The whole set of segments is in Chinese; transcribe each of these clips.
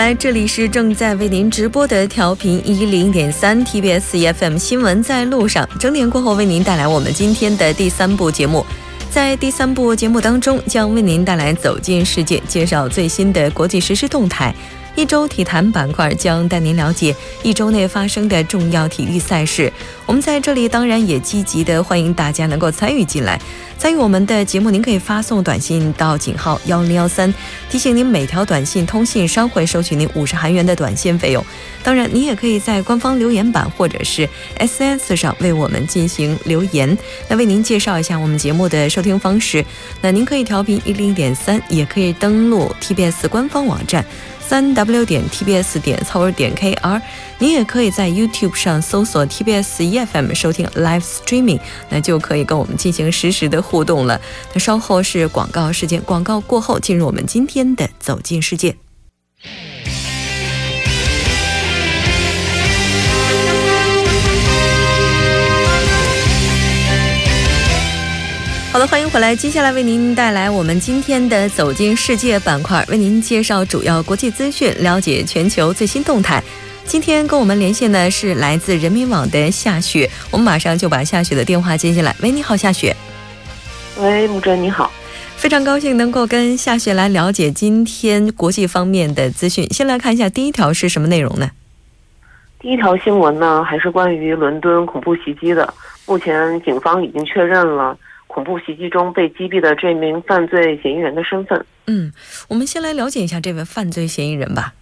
来，这里是正在为您直播的调频一零点三 TBS EFM 新闻在路上，整点过后为您带来我们今天的第三部节目。在第三部节目当中，将为您带来走进世界，介绍最新的国际时事动态。一周体坛板块将带您了解一周内发生的重要体育赛事。我们在这里当然也积极的欢迎大家能够参与进来。参与我们的节目，您可以发送短信到井号幺零幺三，提醒您每条短信通信商会收取您五十韩元的短信费用。当然，您也可以在官方留言板或者是 SNS 上为我们进行留言。那为您介绍一下我们节目的收听方式。那您可以调频一零点三，也可以登录 TBS 官方网站。三 w 点 tbs 点 c o r 点 kr，您也可以在 YouTube 上搜索 TBS EFM 收听 Live Streaming，那就可以跟我们进行实时的互动了。那稍后是广告时间，广告过后进入我们今天的走进世界。好的，欢迎回来。接下来为您带来我们今天的“走进世界”板块，为您介绍主要国际资讯，了解全球最新动态。今天跟我们连线的是来自人民网的夏雪，我们马上就把夏雪的电话接进来。喂，你好，夏雪。喂，木真，你好。非常高兴能够跟夏雪来了解今天国际方面的资讯。先来看一下第一条是什么内容呢？第一条新闻呢，还是关于伦敦恐怖袭击的。目前警方已经确认了。恐怖袭击中被击毙的这名犯罪嫌疑人的身份。嗯，我们先来了解一下这位犯罪嫌疑人吧。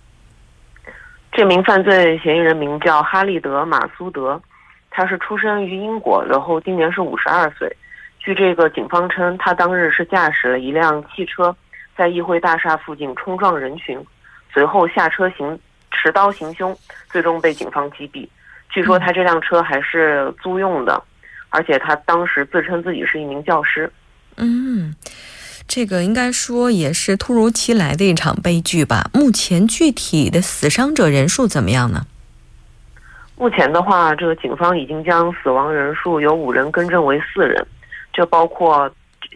这名犯罪嫌疑人名叫哈利德·马苏德，他是出生于英国，然后今年是五十二岁。据这个警方称，他当日是驾驶了一辆汽车在议会大厦附近冲撞人群，随后下车行持刀行凶，最终被警方击毙。据说他这辆车还是租用的。而且他当时自称自己是一名教师。嗯，这个应该说也是突如其来的一场悲剧吧。目前具体的死伤者人数怎么样呢？目前的话，这个警方已经将死亡人数由五人更正为四人，这包括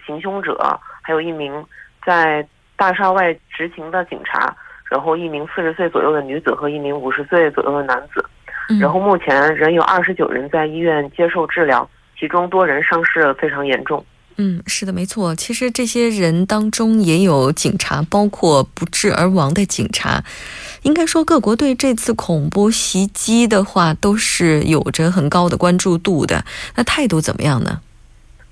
行凶者，还有一名在大厦外执勤的警察，然后一名四十岁左右的女子和一名五十岁左右的男子。然后目前仍有二十九人在医院接受治疗。其中多人伤势非常严重。嗯，是的，没错。其实这些人当中也有警察，包括不治而亡的警察。应该说，各国对这次恐怖袭击的话，都是有着很高的关注度的。那态度怎么样呢？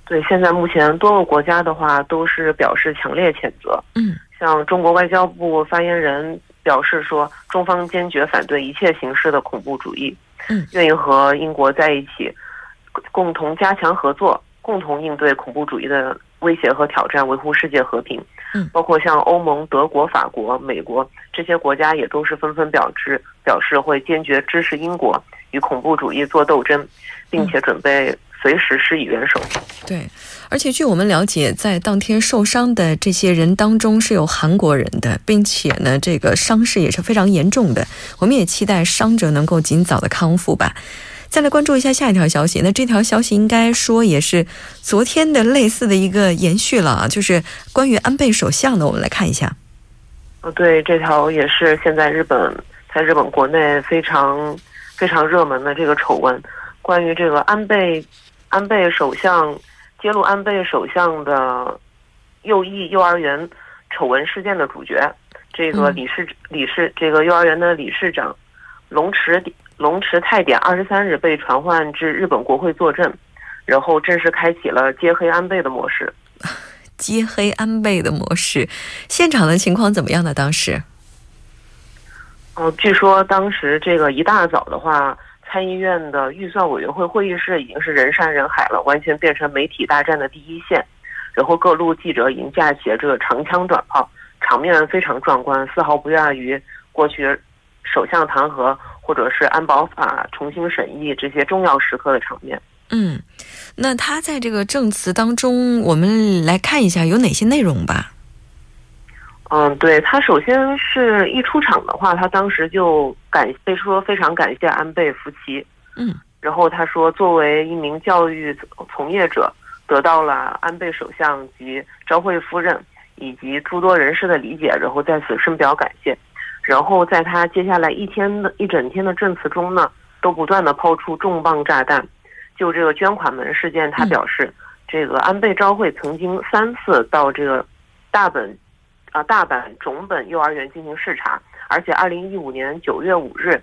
对，现在目前多个国家的话都是表示强烈谴责。嗯，像中国外交部发言人表示说，中方坚决反对一切形式的恐怖主义。嗯，愿意和英国在一起。共同加强合作，共同应对恐怖主义的威胁和挑战，维护世界和平。嗯，包括像欧盟、德国、法国、美国这些国家，也都是纷纷表示表示会坚决支持英国与恐怖主义做斗争，并且准备随时施以援手。对，而且据我们了解，在当天受伤的这些人当中是有韩国人的，并且呢，这个伤势也是非常严重的。我们也期待伤者能够尽早的康复吧。再来关注一下下一条消息，那这条消息应该说也是昨天的类似的一个延续了啊，就是关于安倍首相的，我们来看一下。呃，对，这条也是现在日本在日本国内非常非常热门的这个丑闻，关于这个安倍安倍首相揭露安倍首相的右翼幼儿园丑闻事件的主角，这个理事理事这个幼儿园的理事长龙池。龙池泰典二十三日被传唤至日本国会作证，然后正式开启了揭黑安倍的模式。揭黑安倍的模式，现场的情况怎么样呢？当时？哦，据说当时这个一大早的话，参议院的预算委员会会议室已经是人山人海了，完全变成媒体大战的第一线。然后各路记者已经架起了这个长枪短炮，场面非常壮观，丝毫不亚于过去首相弹劾。或者是安保法重新审议这些重要时刻的场面。嗯，那他在这个证词当中，我们来看一下有哪些内容吧。嗯，对他首先是一出场的话，他当时就感被说非常感谢安倍夫妻。嗯，然后他说，作为一名教育从业者，得到了安倍首相及昭惠夫人以及诸多人士的理解，然后在此深表感谢。然后在他接下来一天的一整天的证词中呢，都不断的抛出重磅炸弹。就这个捐款门事件，他表示，这个安倍昭惠曾经三次到这个大本啊大阪种本幼儿园进行视察，而且二零一五年九月五日，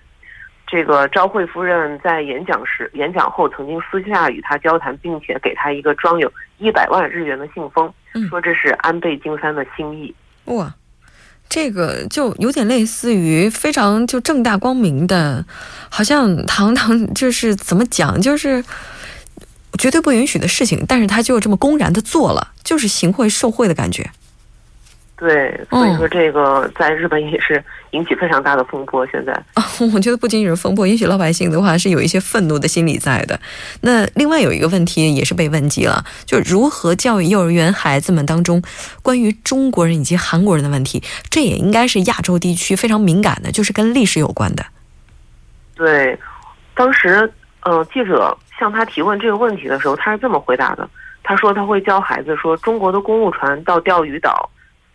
这个昭惠夫人在演讲时演讲后曾经私下与他交谈，并且给他一个装有一百万日元的信封，说这是安倍晋三的心意。哇！这个就有点类似于非常就正大光明的，好像堂堂就是怎么讲，就是绝对不允许的事情，但是他就这么公然的做了，就是行贿受贿的感觉。对，所以说这个在日本也是引起非常大的风波。现在，我觉得不仅仅是风波，也许老百姓的话是有一些愤怒的心理在的。那另外有一个问题也是被问及了，就如何教育幼儿园孩子们当中关于中国人以及韩国人的问题，这也应该是亚洲地区非常敏感的，就是跟历史有关的。对，当时呃记者向他提问这个问题的时候，他是这么回答的：他说他会教孩子说，中国的公务船到钓鱼岛。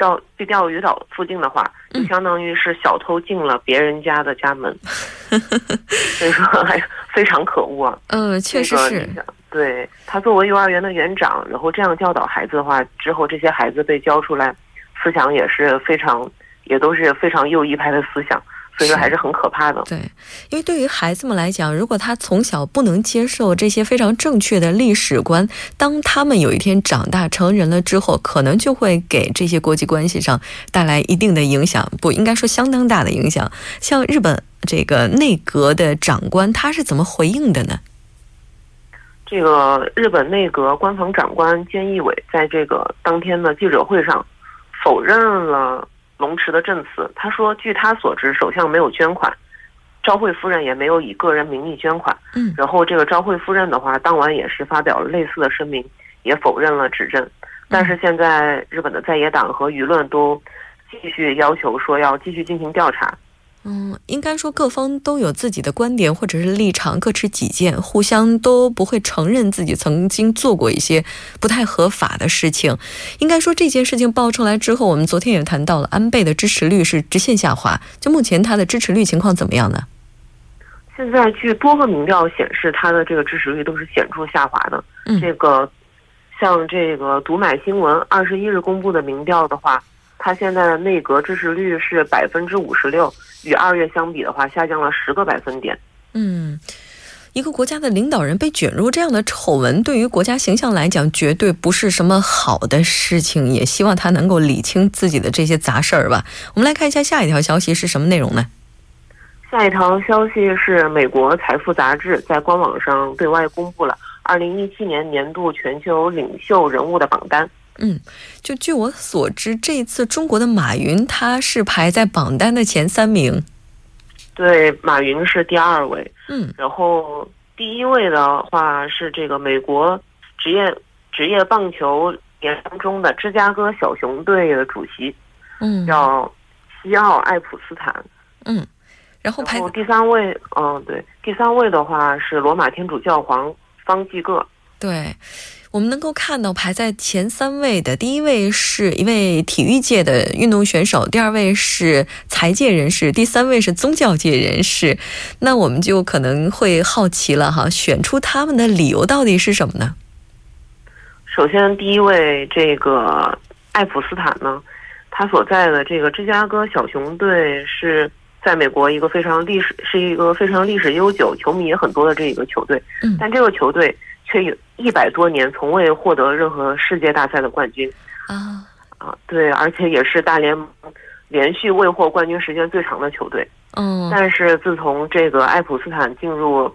到去钓鱼岛附近的话，就相当于是小偷进了别人家的家门，所以说还非常可恶啊。嗯，确实是。对他作为幼儿园的园长，然后这样教导孩子的话，之后这些孩子被教出来，思想也是非常，也都是非常右翼派的思想。所以说还是很可怕的。对，因为对于孩子们来讲，如果他从小不能接受这些非常正确的历史观，当他们有一天长大成人了之后，可能就会给这些国际关系上带来一定的影响，不应该说相当大的影响。像日本这个内阁的长官，他是怎么回应的呢？这个日本内阁官房长官菅义伟在这个当天的记者会上否认了。龙池的证词，他说：“据他所知，首相没有捐款，昭惠夫人也没有以个人名义捐款。”嗯，然后这个昭惠夫人的话，当晚也是发表了类似的声明，也否认了指证。但是现在日本的在野党和舆论都继续要求说要继续进行调查。嗯，应该说各方都有自己的观点或者是立场，各持己见，互相都不会承认自己曾经做过一些不太合法的事情。应该说这件事情爆出来之后，我们昨天也谈到了安倍的支持率是直线下滑。就目前他的支持率情况怎么样呢？现在据多个民调显示，他的这个支持率都是显著下滑的。嗯，这个像这个读买新闻二十一日公布的民调的话。他现在的内阁支持率是百分之五十六，与二月相比的话，下降了十个百分点。嗯，一个国家的领导人被卷入这样的丑闻，对于国家形象来讲，绝对不是什么好的事情。也希望他能够理清自己的这些杂事儿吧。我们来看一下下一条消息是什么内容呢？下一条消息是美国财富杂志在官网上对外公布了二零一七年年度全球领袖人物的榜单。嗯，就据我所知，这一次中国的马云他是排在榜单的前三名。对，马云是第二位。嗯，然后第一位的话是这个美国职业职业棒球联盟中的芝加哥小熊队的主席，嗯，叫西奥艾普斯坦。嗯，然后排第三位，嗯，对，第三位的话是罗马天主教皇方济各。对。我们能够看到排在前三位的，第一位是一位体育界的运动选手，第二位是财界人士，第三位是宗教界人士。那我们就可能会好奇了哈，选出他们的理由到底是什么呢？首先，第一位这个爱普斯坦呢，他所在的这个芝加哥小熊队是在美国一个非常历史是一个非常历史悠久、球迷也很多的这一个球队。嗯，但这个球队。却有一百多年从未获得任何世界大赛的冠军啊啊！对，而且也是大联盟连续未获冠军时间最长的球队。嗯，但是自从这个爱普斯坦进入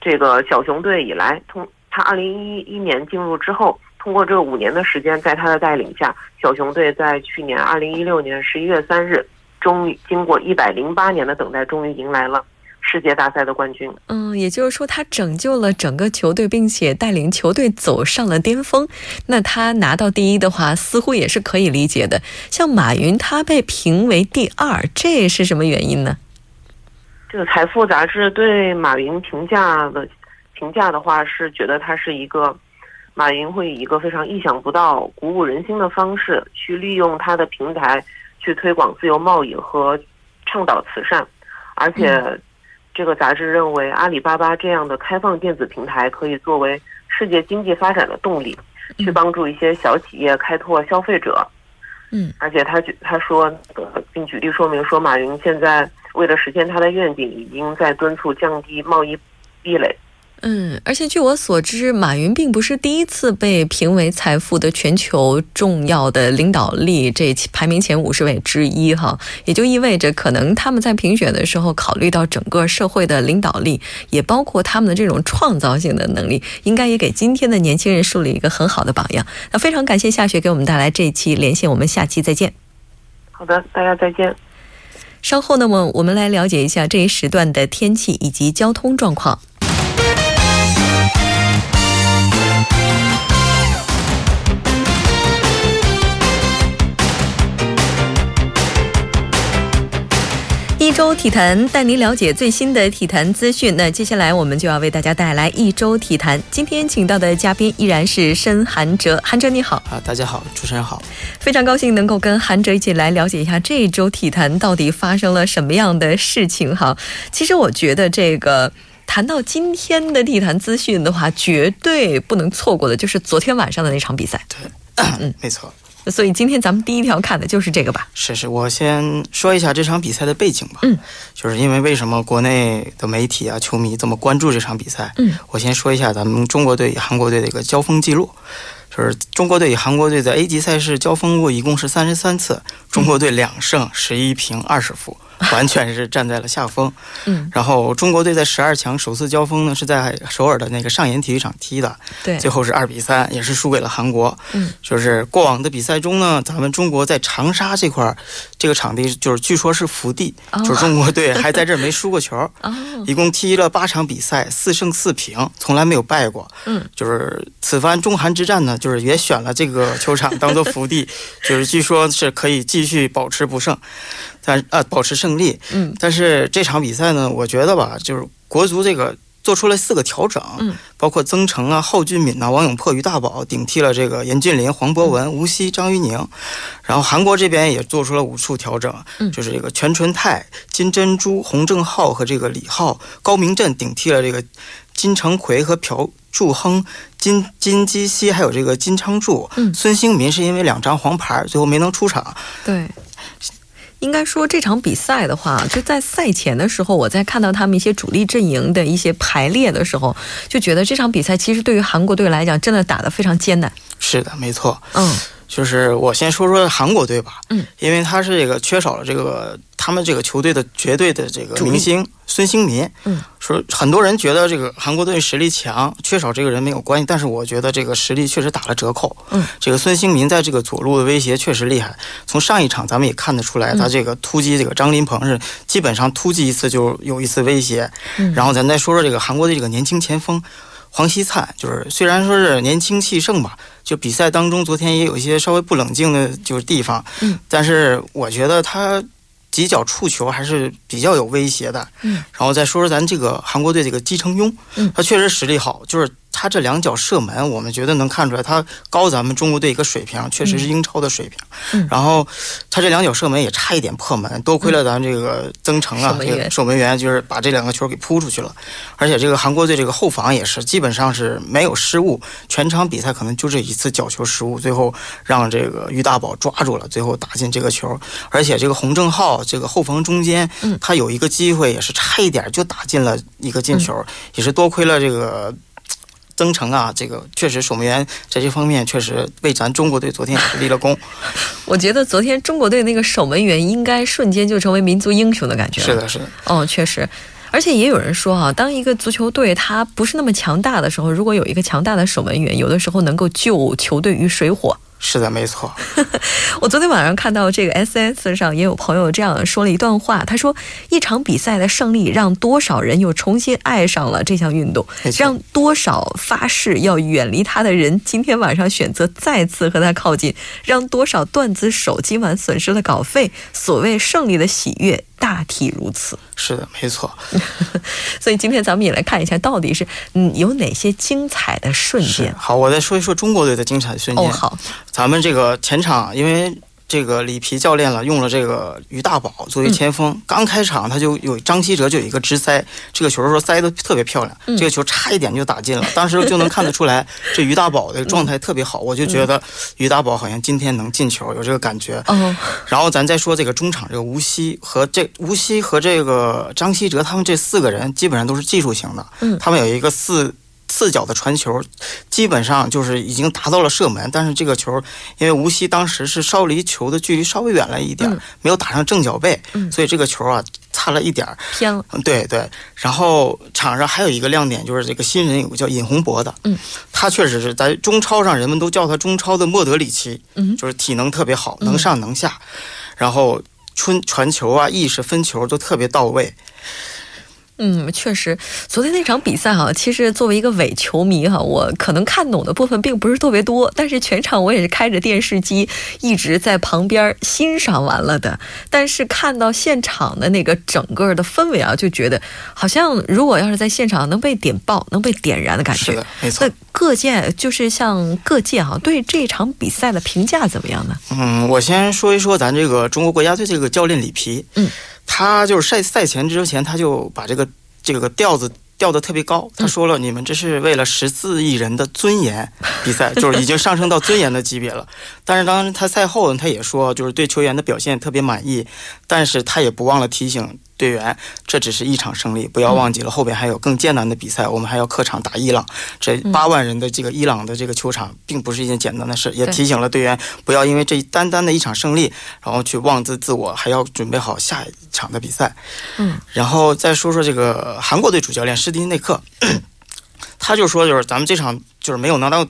这个小熊队以来，通他二零一一年进入之后，通过这五年的时间，在他的带领下，小熊队在去年二零一六年十一月三日，终于经过一百零八年的等待，终于迎来了。世界大赛的冠军，嗯，也就是说他拯救了整个球队，并且带领球队走上了巅峰。那他拿到第一的话，似乎也是可以理解的。像马云，他被评为第二，这是什么原因呢？这个《财富》杂志对马云评价的评价的话，是觉得他是一个马云会以一个非常意想不到、鼓舞人心的方式，去利用他的平台去推广自由贸易和。倡导慈善，而且这个杂志认为阿里巴巴这样的开放电子平台可以作为世界经济发展的动力，去帮助一些小企业开拓消费者。嗯，而且他举他说，并举例说明说，马云现在为了实现他的愿景，已经在敦促降低贸易壁垒。嗯，而且据我所知，马云并不是第一次被评为财富的全球重要的领导力这排名前五十位之一哈，也就意味着可能他们在评选的时候考虑到整个社会的领导力，也包括他们的这种创造性的能力，应该也给今天的年轻人树立一个很好的榜样。那非常感谢夏雪给我们带来这一期连线，我们下期再见。好的，大家再见。稍后呢，么我们来了解一下这一时段的天气以及交通状况。一周体坛带您了解最新的体坛资讯。那接下来我们就要为大家带来一周体坛。今天请到的嘉宾依然是申韩哲，韩哲你好啊，大家好，主持人好，非常高兴能够跟韩哲一起来了解一下这一周体坛到底发生了什么样的事情哈。其实我觉得这个谈到今天的体坛资讯的话，绝对不能错过的就是昨天晚上的那场比赛。对，嗯，没错。所以今天咱们第一条看的就是这个吧。是是，我先说一下这场比赛的背景吧。嗯，就是因为为什么国内的媒体啊、球迷这么关注这场比赛？嗯，我先说一下咱们中国队与韩国队的一个交锋记录，就是中国队与韩国队在 A 级赛事交锋过一共是三十三次，中国队两胜十一平二十负。完全是站在了下风，嗯，然后中国队在十二强首次交锋呢，是在首尔的那个上岩体育场踢的，对，最后是二比三，也是输给了韩国，嗯，就是过往的比赛中呢，咱们中国在长沙这块这个场地就是据说是福地，就是中国队还在这儿没输过球，哦，一共踢了八场比赛，四胜四平，从来没有败过，嗯，就是此番中韩之战呢，就是也选了这个球场当做福地，就是据说是可以继续保持不胜。但啊，保持胜利。嗯，但是这场比赛呢，我觉得吧，就是国足这个做出了四个调整，嗯，包括曾诚啊、蒿俊闵啊、王永珀、于大宝顶替了这个严俊林、黄博文、吴曦、张玉宁，然后韩国这边也做出了五处调整，嗯，就是这个全纯泰、金珍珠、洪正浩和这个李浩、高明镇顶替了这个金成奎和朴柱亨、金金基熙，还有这个金昌柱。嗯，孙兴民是因为两张黄牌，最后没能出场。对。应该说这场比赛的话，就在赛前的时候，我在看到他们一些主力阵营的一些排列的时候，就觉得这场比赛其实对于韩国队来讲，真的打得非常艰难。是的，没错。嗯。就是我先说说韩国队吧，嗯，因为他是这个缺少了这个他们这个球队的绝对的这个明星孙兴民，嗯，说很多人觉得这个韩国队实力强，缺少这个人没有关系，但是我觉得这个实力确实打了折扣，嗯，这个孙兴民在这个左路的威胁确实厉害，从上一场咱们也看得出来，他这个突击这个张林鹏是基本上突击一次就有一次威胁，嗯，然后咱再说说这个韩国的这个年轻前锋。黄熙灿就是虽然说是年轻气盛吧，就比赛当中昨天也有一些稍微不冷静的就是地方，嗯，但是我觉得他几脚触球还是比较有威胁的，嗯，然后再说说咱这个韩国队这个姬成庸，嗯，他确实实力好，就是。他这两脚射门，我们觉得能看出来他高咱们中国队一个水平，确实是英超的水平。嗯，然后他这两脚射门也差一点破门，多亏了咱这个曾诚啊，这个守门员就是把这两个球给扑出去了。而且这个韩国队这个后防也是基本上是没有失误，全场比赛可能就这一次角球失误，最后让这个于大宝抓住了，最后打进这个球。而且这个洪正浩这个后防中间，他有一个机会也是差一点就打进了一个进球，也是多亏了这个。曾诚啊，这个确实守门员在这方面确实为咱中国队昨天也是立了功。我觉得昨天中国队那个守门员应该瞬间就成为民族英雄的感觉。是的，是的。哦，确实，而且也有人说啊，当一个足球队他不是那么强大的时候，如果有一个强大的守门员，有的时候能够救球队于水火。是的，没错。我昨天晚上看到这个 S S 上也有朋友这样说了一段话，他说：“一场比赛的胜利让多少人又重新爱上了这项运动，让多少发誓要远离他的人今天晚上选择再次和他靠近，让多少段子手今晚损失了稿费。所谓胜利的喜悦，大体如此。”是的，没错。所以今天咱们也来看一下，到底是嗯有哪些精彩的瞬间。好，我再说一说中国队的精彩瞬间。哦，好。咱们这个前场，因为这个里皮教练了，用了这个于大宝作为前锋。刚开场他就有张稀哲就有一个直塞，这个球说塞的特别漂亮，这个球差一点就打进了。当时就能看得出来，这于大宝的状态特别好，我就觉得于大宝好像今天能进球，有这个感觉。然后咱再说这个中场，这个吴曦和这吴曦和这个张稀哲他们这四个人基本上都是技术型的，他们有一个四。四脚的传球，基本上就是已经达到了射门，但是这个球因为无锡当时是稍离球的距离稍微远了一点，没有打上正脚背，所以这个球啊差了一点偏了。对对，然后场上还有一个亮点就是这个新人有个叫尹洪博的，嗯，他确实是在中超上人们都叫他中超的莫德里奇，嗯，就是体能特别好，能上能下，然后传传球啊意识分球都特别到位。嗯，确实，昨天那场比赛哈，其实作为一个伪球迷哈，我可能看懂的部分并不是特别多，但是全场我也是开着电视机一直在旁边欣赏完了的。但是看到现场的那个整个的氛围啊，就觉得好像如果要是在现场能被点爆、能被点燃的感觉。是的，没错。那各界就是像各界哈，对这场比赛的评价怎么样呢？嗯，我先说一说咱这个中国国家队这个教练里皮。嗯。他就是赛赛前之前，他就把这个这个调子调得特别高。他说了：“你们这是为了十四亿人的尊严比赛，就是已经上升到尊严的级别了。”但是当他赛后，他也说，就是对球员的表现特别满意，但是他也不忘了提醒。队员，这只是一场胜利，不要忘记了后边还有更艰难的比赛。我们还要客场打伊朗，这八万人的这个伊朗的这个球场，并不是一件简单的事。也提醒了队员，不要因为这单单的一场胜利，然后去妄自自我，还要准备好下一场的比赛。嗯，然后再说说这个韩国队主教练施蒂内克，他就说，就是咱们这场就是没有拿到。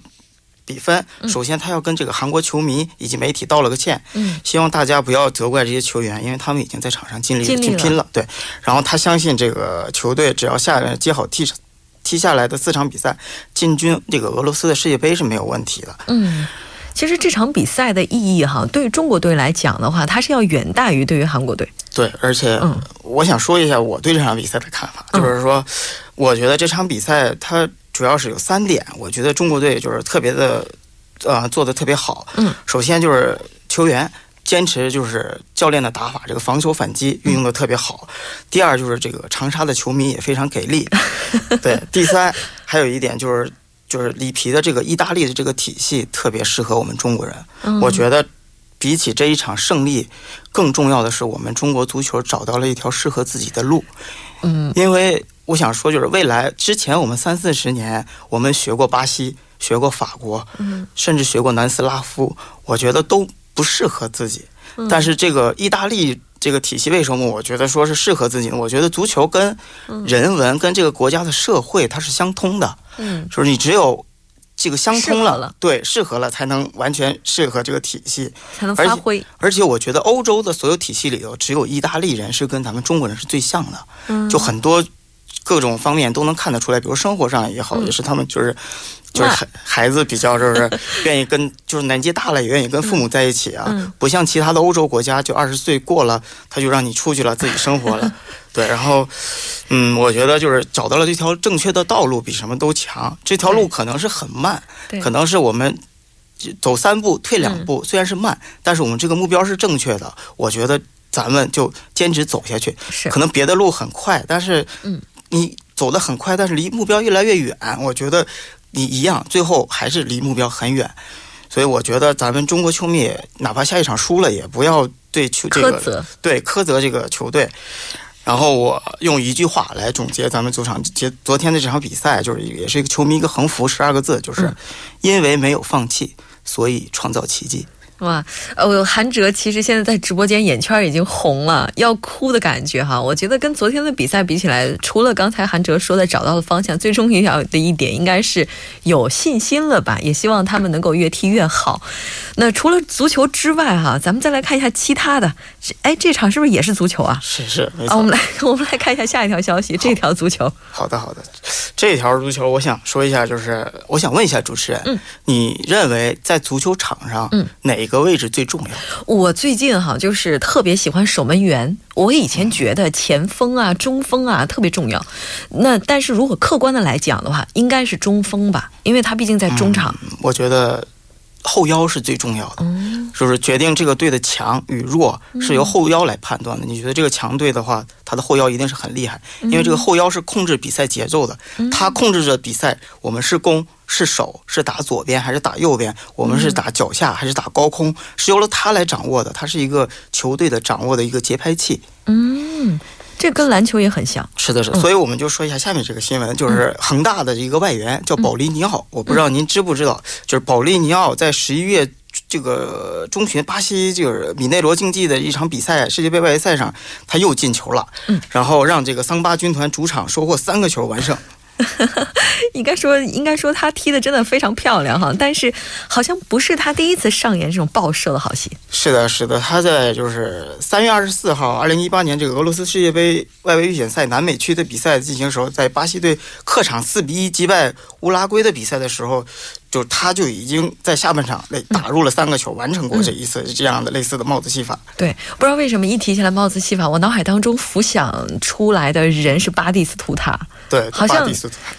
比分，首先他要跟这个韩国球迷以及媒体道了个歉，嗯，希望大家不要责怪这些球员，因为他们已经在场上尽力尽拼了，对。然后他相信这个球队只要下接好踢踢下来的四场比赛，进军这个俄罗斯的世界杯是没有问题的。嗯，其实这场比赛的意义哈，对中国队来讲的话，它是要远大于对于韩国队。对，而且我想说一下我对这场比赛的看法，就是说，我觉得这场比赛它。主要是有三点，我觉得中国队就是特别的，呃，做的特别好。嗯，首先就是球员坚持就是教练的打法，这个防守反击运用的特别好。第二就是这个长沙的球迷也非常给力。对，第三还有一点就是就是里皮的这个意大利的这个体系特别适合我们中国人。我觉得比起这一场胜利，更重要的是我们中国足球找到了一条适合自己的路。嗯，因为。我想说，就是未来之前，我们三四十年，我们学过巴西，学过法国，嗯，甚至学过南斯拉夫，我觉得都不适合自己。但是这个意大利这个体系，为什么我觉得说是适合自己呢？我觉得足球跟人文跟这个国家的社会它是相通的，嗯，就是你只有这个相通了，对，适合了才能完全适合这个体系，才能发挥。而且我觉得欧洲的所有体系里头，只有意大利人是跟咱们中国人是最像的，嗯，就很多。各种方面都能看得出来，比如生活上也好，也是他们就是，就是孩孩子比较就是 愿意跟，就是年纪大了也愿意跟父母在一起啊，不像其他的欧洲国家，就二十岁过了他就让你出去了自己生活了，对，然后，嗯，我觉得就是找到了这条正确的道路，比什么都强。这条路可能是很慢，可能是我们走三步退两步，虽然是慢，但是我们这个目标是正确的。我觉得咱们就坚持走下去，是可能别的路很快，但是嗯。你走得很快，但是离目标越来越远。我觉得你一样，最后还是离目标很远。所以我觉得咱们中国球迷，哪怕下一场输了，也不要对球这个对苛责这个球队。然后我用一句话来总结咱们主场结昨天的这场比赛，就是也是一个球迷一个横幅，十二个字，就是因为没有放弃，所以创造奇迹。哇，呃，韩哲其实现在在直播间眼圈已经红了，要哭的感觉哈。我觉得跟昨天的比赛比起来，除了刚才韩哲说的找到了方向，最重要的一点应该是有信心了吧。也希望他们能够越踢越好。那除了足球之外哈，咱们再来看一下其他的。哎，这场是不是也是足球啊？是是，没错。我们来 我们来看一下下一条消息，这条足球。好的好的，这条足球我想说一下，就是我想问一下主持人，嗯，你认为在足球场上，嗯，哪？个位置最重要。我最近哈就是特别喜欢守门员。我以前觉得前锋啊、中锋啊特别重要。那但是如果客观的来讲的话，应该是中锋吧，因为他毕竟在中场。我觉得后腰是最重要的，就是决定这个队的强与弱是由后腰来判断的。你觉得这个强队的话，他的后腰一定是很厉害，因为这个后腰是控制比赛节奏的，他控制着比赛，我们是攻是守是打左边还是打右边，我们是打脚下还是打高空，是由了他来掌握的。他是一个球队的掌握的一个节拍器。嗯。这跟篮球也很像，是的，是，所以我们就说一下下面这个新闻，就是恒大的一个外援叫保利尼奥，我不知道您知不知道，就是保利尼奥在十一月这个中旬巴西就是米内罗竞技的一场比赛世界杯外围赛上，他又进球了，嗯，然后让这个桑巴军团主场收获三个球完胜。应该说，应该说他踢的真的非常漂亮哈，但是好像不是他第一次上演这种爆射的好戏。是的，是的，他在就是三月二十四号，二零一八年这个俄罗斯世界杯外围预选赛南美区的比赛进行时候，在巴西队客场四比一击败乌拉圭的比赛的时候。就是他就已经在下半场内打入了三个球，完成过这一次这样的类似的帽子戏法。对，不知道为什么一提起来帽子戏法，我脑海当中浮想出来的人是巴蒂斯图塔。对，好像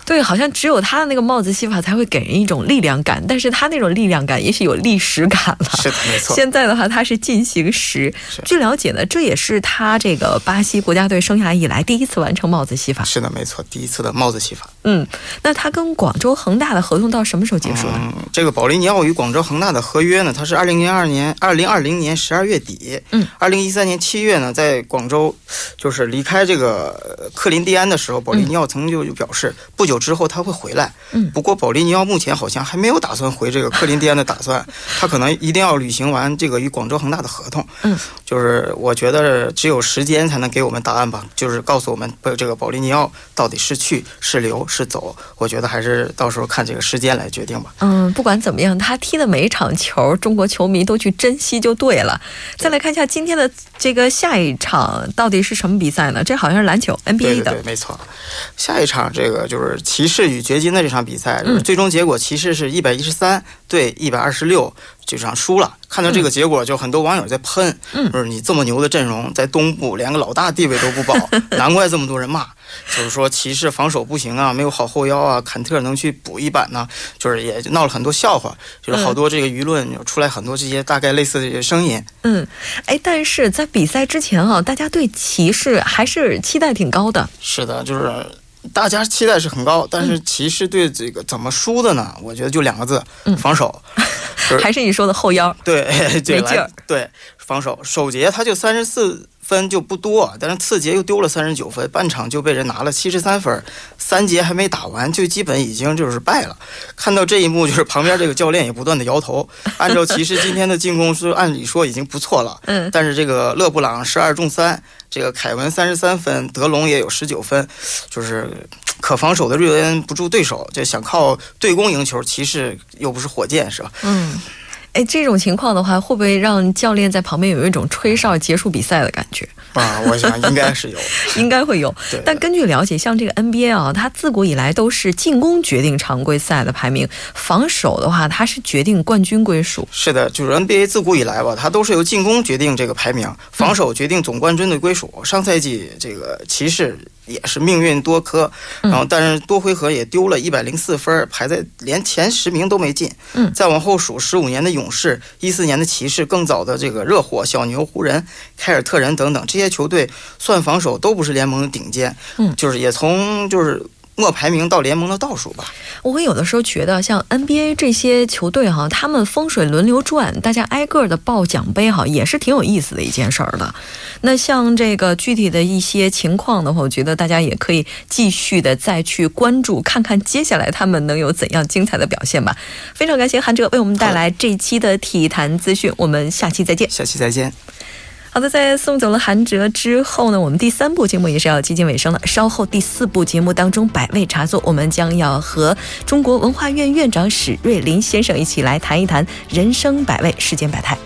对，好像只有他的那个帽子戏法才会给人一种力量感，但是他那种力量感也许有历史感了。是的，没错。现在的话，他是进行时。据了解呢，这也是他这个巴西国家队生涯以来第一次完成帽子戏法。是的，没错，第一次的帽子戏法。嗯，那他跟广州恒大的合同到什么时候结束？嗯，这个保利尼奥与广州恒大的合约呢？它是二零零二年二零二零年十二月底，嗯，二零一三年七月呢，在广州就是离开这个克林蒂安的时候，保利尼奥曾经就就表示，不久之后他会回来。嗯，不过保利尼奥目前好像还没有打算回这个克林蒂安的打算，他可能一定要履行完这个与广州恒大的合同。嗯，就是我觉得只有时间才能给我们答案吧，就是告诉我们不这个保利尼奥到底是去是留是走，我觉得还是到时候看这个时间来决定吧。嗯，不管怎么样，他踢的每一场球，中国球迷都去珍惜就对了。再来看一下今天的这个下一场到底是什么比赛呢？这好像是篮球 NBA 的，对，没错。下一场这个就是骑士与掘金的这场比赛，就是最终结果骑士是一百一十三对一百二十六。这场输了，看到这个结果，就很多网友在喷，就是你这么牛的阵容，在东部连个老大地位都不保，难怪这么多人骂。就是说骑士防守不行啊，没有好后腰啊，坎特能去补一板呢，就是也闹了很多笑话，就是好多这个舆论出来很多这些大概类似的这些声音。嗯，哎，但是在比赛之前啊，大家对骑士还是期待挺高的。是的，就是。大家期待是很高，但是骑士队这个怎么输的呢？我觉得就两个字，防守。还是你说的后腰？对，没劲儿。对，防守。首节他就三十四分就不多，但是次节又丢了三十九分，半场就被人拿了七十三分，三节还没打完就基本已经就是败了。看到这一幕，就是旁边这个教练也不断的摇头。按照骑士今天的进攻是按理说已经不错了，嗯，但是这个勒布朗十二中三。这个凯文三十三分，德隆也有十九分，就是可防守的瑞恩不住对手，就想靠对攻赢球。骑士又不是火箭，是吧？嗯。哎，这种情况的话，会不会让教练在旁边有一种吹哨结束比赛的感觉？啊，我想应该是有，应该会有。但根据了解，像这个 NBA 啊，它自古以来都是进攻决定常规赛的排名，防守的话，它是决定冠军归属。是的，就是 NBA 自古以来吧，它都是由进攻决定这个排名，防守决定总冠军的归属。上赛季这个骑士。也是命运多科，然后但是多回合也丢了一百零四分，排在连前十名都没进。嗯，再往后数，十五年的勇士，一四年的骑士，更早的这个热火、小牛、湖人、凯尔特人等等这些球队，算防守都不是联盟的顶尖。嗯，就是也从就是。末排名到联盟的倒数吧。我有的时候觉得，像 NBA 这些球队哈，他们风水轮流转，大家挨个的报奖杯哈，也是挺有意思的一件事儿的。那像这个具体的一些情况的话，我觉得大家也可以继续的再去关注，看看接下来他们能有怎样精彩的表现吧。非常感谢韩哲为我们带来这一期的体坛资讯，我们下期再见。下期再见。好的，在送走了韩哲之后呢，我们第三部节目也是要接近尾声了。稍后第四部节目当中，百味茶座，我们将要和中国文化院院长史瑞林先生一起来谈一谈人生百味，世间百态。